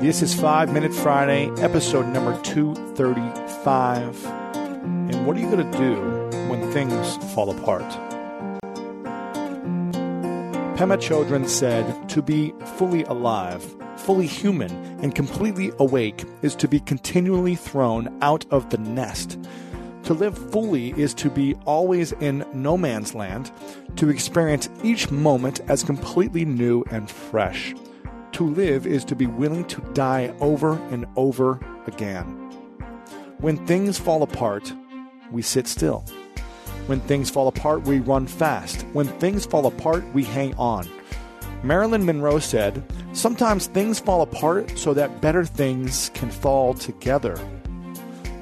This is 5 Minute Friday, episode number 235. And what are you going to do when things fall apart? Pema Chodron said, To be fully alive, fully human, and completely awake is to be continually thrown out of the nest. To live fully is to be always in no man's land, to experience each moment as completely new and fresh. To live is to be willing to die over and over again. When things fall apart, we sit still. When things fall apart, we run fast. When things fall apart, we hang on. Marilyn Monroe said, Sometimes things fall apart so that better things can fall together.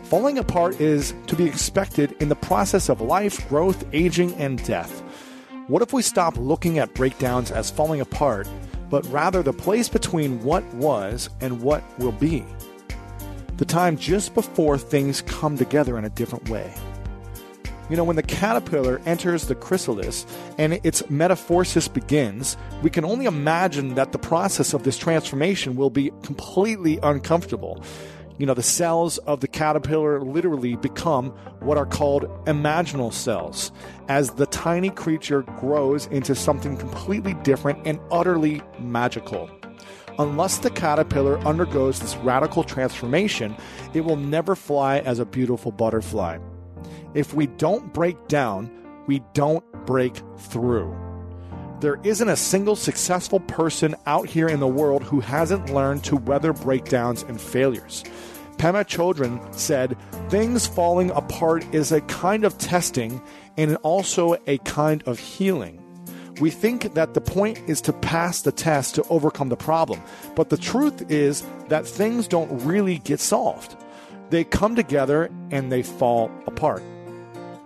Falling apart is to be expected in the process of life, growth, aging, and death. What if we stop looking at breakdowns as falling apart but rather the place between what was and what will be. The time just before things come together in a different way. You know, when the caterpillar enters the chrysalis and its metamorphosis begins, we can only imagine that the process of this transformation will be completely uncomfortable you know, the cells of the caterpillar literally become what are called imaginal cells as the tiny creature grows into something completely different and utterly magical. Unless the caterpillar undergoes this radical transformation, it will never fly as a beautiful butterfly. If we don't break down, we don't break through. There isn't a single successful person out here in the world who hasn't learned to weather breakdowns and failures. Pema Chodron said, Things falling apart is a kind of testing and also a kind of healing. We think that the point is to pass the test to overcome the problem, but the truth is that things don't really get solved. They come together and they fall apart.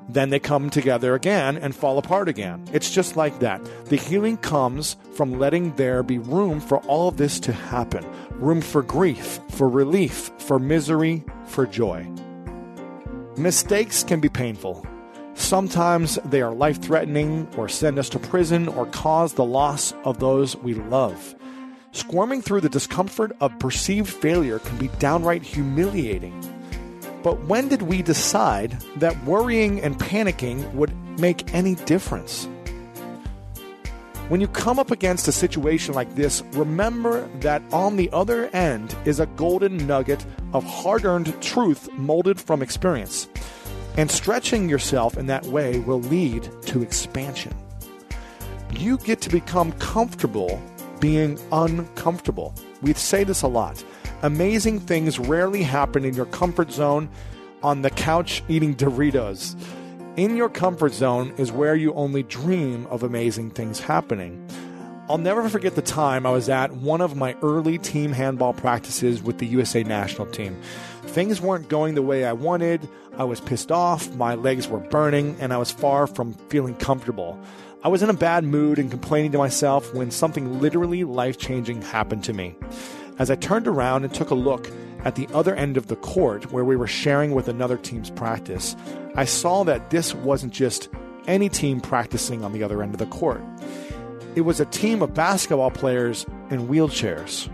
Then they come together again and fall apart again. It's just like that. The healing comes from letting there be room for all this to happen room for grief, for relief, for misery, for joy. Mistakes can be painful. Sometimes they are life threatening or send us to prison or cause the loss of those we love. Squirming through the discomfort of perceived failure can be downright humiliating. But when did we decide that worrying and panicking would make any difference? When you come up against a situation like this, remember that on the other end is a golden nugget of hard earned truth molded from experience. And stretching yourself in that way will lead to expansion. You get to become comfortable being uncomfortable. We say this a lot. Amazing things rarely happen in your comfort zone on the couch eating Doritos. In your comfort zone is where you only dream of amazing things happening. I'll never forget the time I was at one of my early team handball practices with the USA national team. Things weren't going the way I wanted. I was pissed off, my legs were burning, and I was far from feeling comfortable. I was in a bad mood and complaining to myself when something literally life changing happened to me. As I turned around and took a look at the other end of the court where we were sharing with another team's practice, I saw that this wasn't just any team practicing on the other end of the court. It was a team of basketball players in wheelchairs.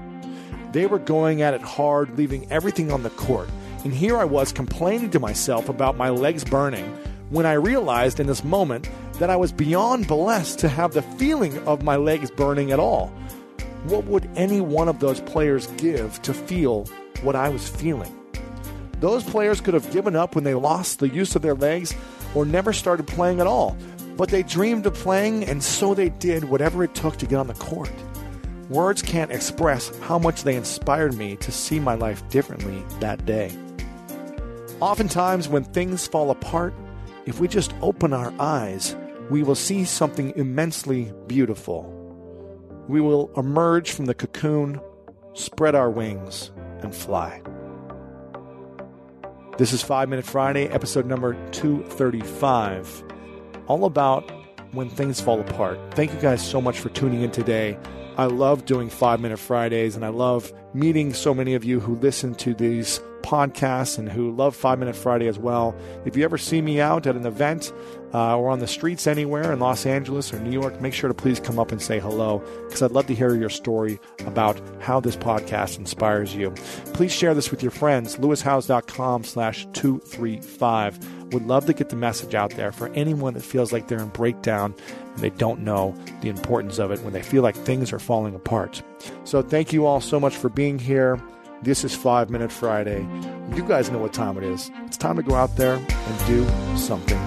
They were going at it hard, leaving everything on the court. And here I was complaining to myself about my legs burning when I realized in this moment that I was beyond blessed to have the feeling of my legs burning at all what would any one of those players give to feel what I was feeling? Those players could have given up when they lost the use of their legs or never started playing at all, but they dreamed of playing and so they did whatever it took to get on the court. Words can't express how much they inspired me to see my life differently that day. Oftentimes, when things fall apart, if we just open our eyes, we will see something immensely beautiful we will emerge from the cocoon, spread our wings, and fly. This is 5 Minute Friday, episode number 235, all about when things fall apart. Thank you guys so much for tuning in today. I love doing 5 Minute Fridays, and I love meeting so many of you who listen to these podcasts and who love Five Minute Friday as well, if you ever see me out at an event uh, or on the streets anywhere in Los Angeles or New York, make sure to please come up and say hello because I'd love to hear your story about how this podcast inspires you. Please share this with your friends. LewisHowes.com slash 235. Would love to get the message out there for anyone that feels like they're in breakdown they don't know the importance of it when they feel like things are falling apart. So thank you all so much for being here. This is Five Minute Friday. You guys know what time it is. It's time to go out there and do something